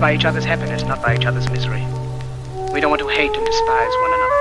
by each other's happiness, not by each other's misery. We don't want to hate and despise one another.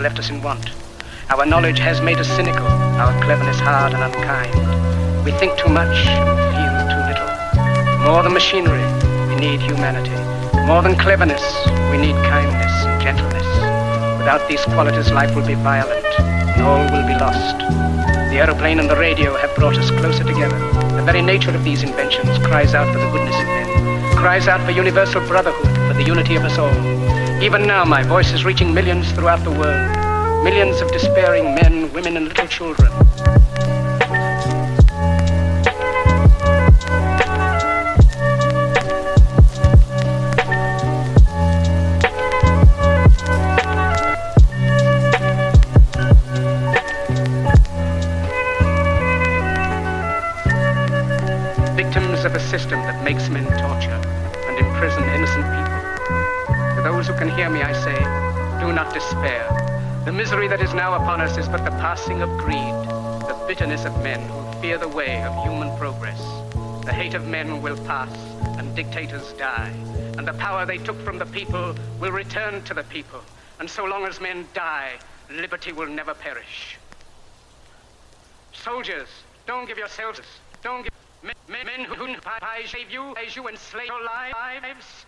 Left us in want. Our knowledge has made us cynical, our cleverness hard and unkind. We think too much, feel too little. More than machinery, we need humanity. More than cleverness, we need kindness and gentleness. Without these qualities, life will be violent, and all will be lost. The aeroplane and the radio have brought us closer together. The very nature of these inventions cries out for the goodness of men, cries out for universal brotherhood, for the unity of us all. Even now, my voice is reaching millions throughout the world, millions of despairing men, women, and little children. victims of a system that makes men torture and imprison innocent people. Those who can hear me, I say, do not despair. The misery that is now upon us is but the passing of greed, the bitterness of men who fear the way of human progress. The hate of men will pass and dictators die, and the power they took from the people will return to the people. And so long as men die, liberty will never perish. Soldiers, don't give yourselves, don't give men, men, men who save you, as you enslave your lives.